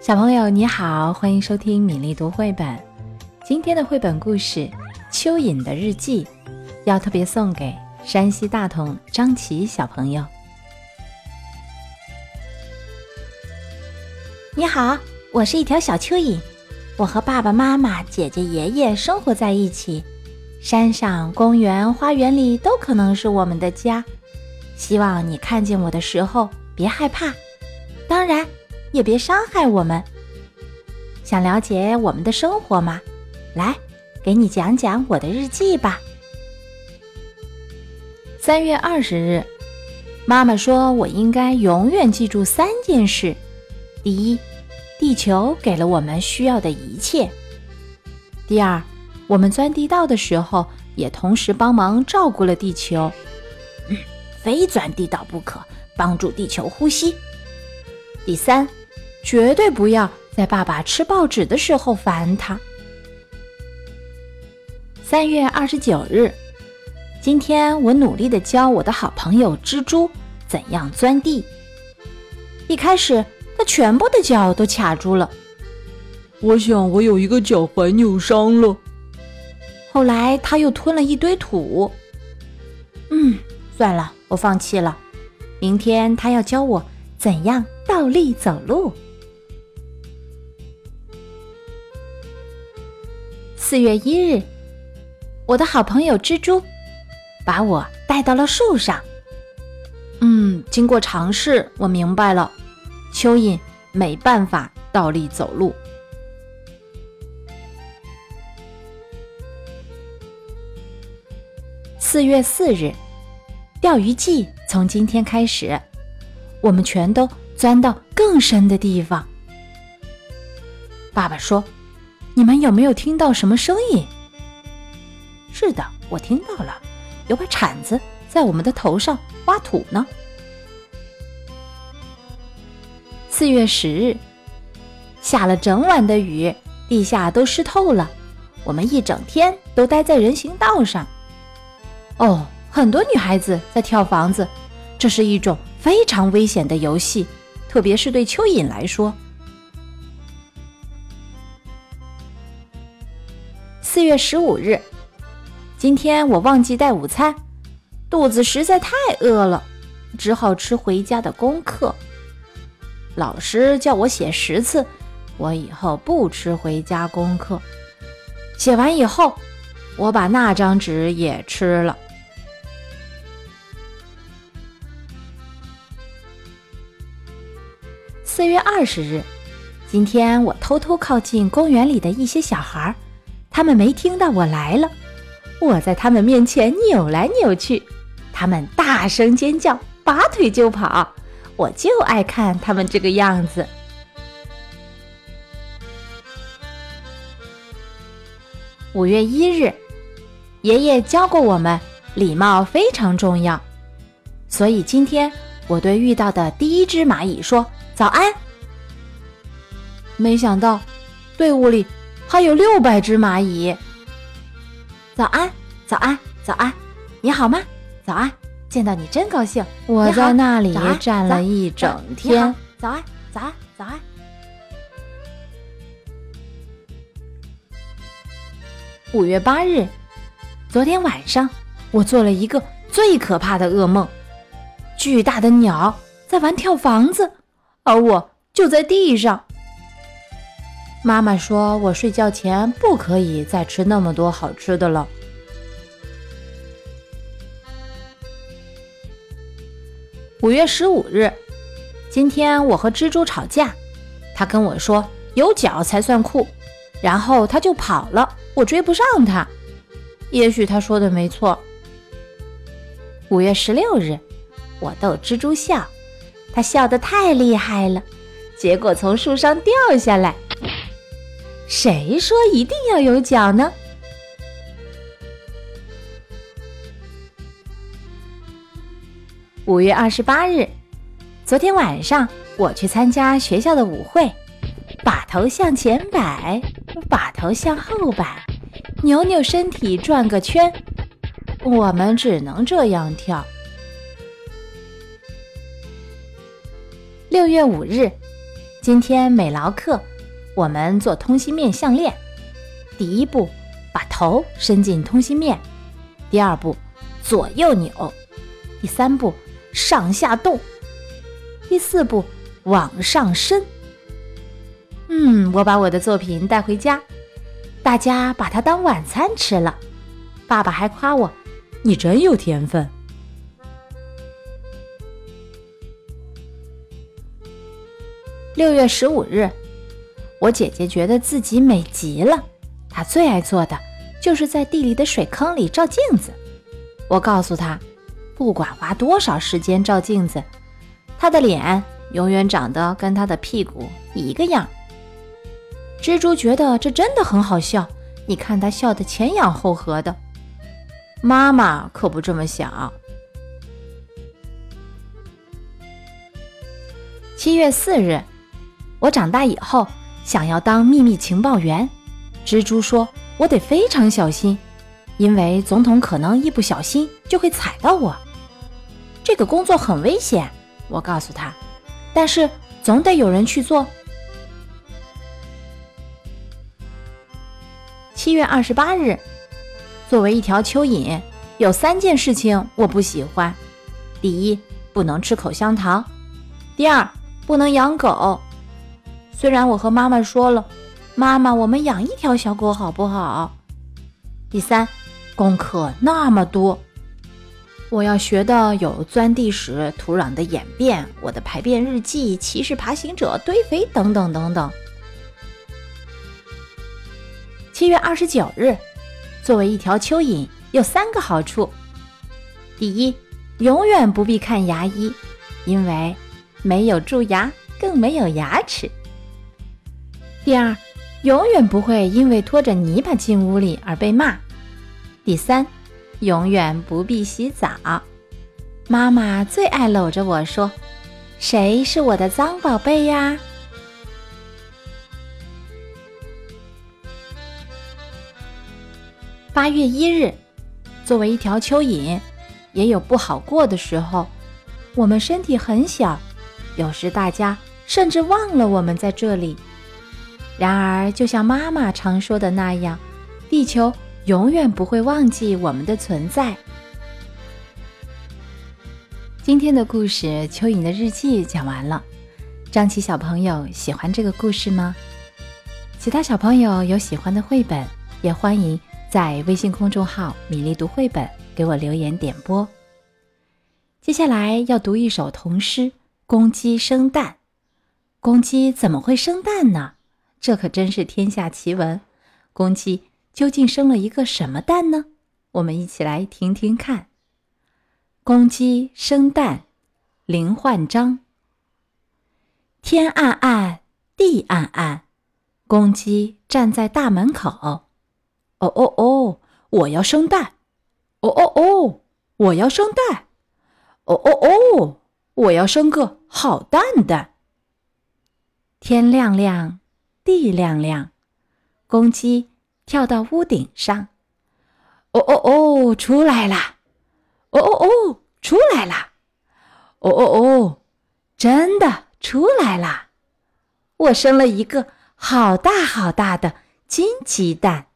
小朋友你好，欢迎收听米粒读绘本。今天的绘本故事《蚯蚓的日记》要特别送给山西大同张琪小朋友。你好，我是一条小蚯蚓，我和爸爸妈妈、姐姐、爷爷生活在一起，山上、公园、花园里都可能是我们的家。希望你看见我的时候别害怕，当然也别伤害我们。想了解我们的生活吗？来，给你讲讲我的日记吧。三月二十日，妈妈说我应该永远记住三件事：第一，地球给了我们需要的一切；第二，我们钻地道的时候也同时帮忙照顾了地球。非钻地道不可，帮助地球呼吸。第三，绝对不要在爸爸吃报纸的时候烦他。三月二十九日，今天我努力的教我的好朋友蜘蛛怎样钻地。一开始，他全部的脚都卡住了。我想我有一个脚踝扭伤了。后来他又吞了一堆土。嗯，算了。我放弃了。明天他要教我怎样倒立走路。四月一日，我的好朋友蜘蛛把我带到了树上。嗯，经过尝试，我明白了，蚯蚓没办法倒立走路。四月四日。钓鱼季从今天开始，我们全都钻到更深的地方。爸爸说：“你们有没有听到什么声音？”是的，我听到了，有把铲子在我们的头上挖土呢。四月十日，下了整晚的雨，地下都湿透了，我们一整天都待在人行道上。哦。很多女孩子在跳房子，这是一种非常危险的游戏，特别是对蚯蚓来说。四月十五日，今天我忘记带午餐，肚子实在太饿了，只好吃回家的功课。老师叫我写十次，我以后不吃回家功课。写完以后，我把那张纸也吃了。四月二十日，今天我偷偷靠近公园里的一些小孩，他们没听到我来了。我在他们面前扭来扭去，他们大声尖叫，拔腿就跑。我就爱看他们这个样子。五月一日，爷爷教过我们，礼貌非常重要，所以今天我对遇到的第一只蚂蚁说。早安！没想到队伍里还有六百只蚂蚁。早安，早安，早安！你好吗？早安，见到你真高兴。我在那里站了一整天。早安，早安，早安！五月八日，昨天晚上我做了一个最可怕的噩梦：巨大的鸟在玩跳房子。而我就在地上。妈妈说我睡觉前不可以再吃那么多好吃的了。五月十五日，今天我和蜘蛛吵架，他跟我说有脚才算酷，然后他就跑了，我追不上他。也许他说的没错。五月十六日，我逗蜘蛛笑。他笑得太厉害了，结果从树上掉下来。谁说一定要有脚呢？五月二十八日，昨天晚上我去参加学校的舞会，把头向前摆，把头向后摆，扭扭身体转个圈。我们只能这样跳。六月五日，今天美劳课，我们做通心面项链。第一步，把头伸进通心面；第二步，左右扭；第三步，上下动；第四步，往上伸。嗯，我把我的作品带回家，大家把它当晚餐吃了。爸爸还夸我：“你真有天分。”六月十五日，我姐姐觉得自己美极了。她最爱做的就是在地里的水坑里照镜子。我告诉她，不管花多少时间照镜子，她的脸永远长得跟她的屁股一个样。蜘蛛觉得这真的很好笑，你看它笑得前仰后合的。妈妈可不这么想。七月四日。我长大以后想要当秘密情报员，蜘蛛说：“我得非常小心，因为总统可能一不小心就会踩到我。这个工作很危险。”我告诉他：“但是总得有人去做。”七月二十八日，作为一条蚯蚓，有三件事情我不喜欢：第一，不能吃口香糖；第二，不能养狗。虽然我和妈妈说了，妈妈，我们养一条小狗好不好？第三，功课那么多，我要学的有钻地时土壤的演变、我的排便日记、骑士爬行者堆肥等等等等。七月二十九日，作为一条蚯蚓，有三个好处：第一，永远不必看牙医，因为没有蛀牙，更没有牙齿。第二，永远不会因为拖着泥巴进屋里而被骂。第三，永远不必洗澡。妈妈最爱搂着我说：“谁是我的脏宝贝呀？”八月一日，作为一条蚯蚓，也有不好过的时候。我们身体很小，有时大家甚至忘了我们在这里。然而，就像妈妈常说的那样，地球永远不会忘记我们的存在。今天的故事《蚯蚓的日记》讲完了，张琪小朋友喜欢这个故事吗？其他小朋友有喜欢的绘本，也欢迎在微信公众号“米粒读绘本”给我留言点播。接下来要读一首童诗《公鸡生蛋》。公鸡怎么会生蛋呢？这可真是天下奇闻，公鸡究竟生了一个什么蛋呢？我们一起来听听看。公鸡生蛋，林焕章。天暗暗，地暗暗，公鸡站在大门口。哦哦哦，我要生蛋！哦哦哦，我要生蛋！哦哦哦，我要生个好蛋蛋！天亮亮。地亮亮，公鸡跳到屋顶上。哦哦哦，出来啦！哦哦哦，出来啦！哦哦哦，真的出来啦！我生了一个好大好大的金鸡蛋。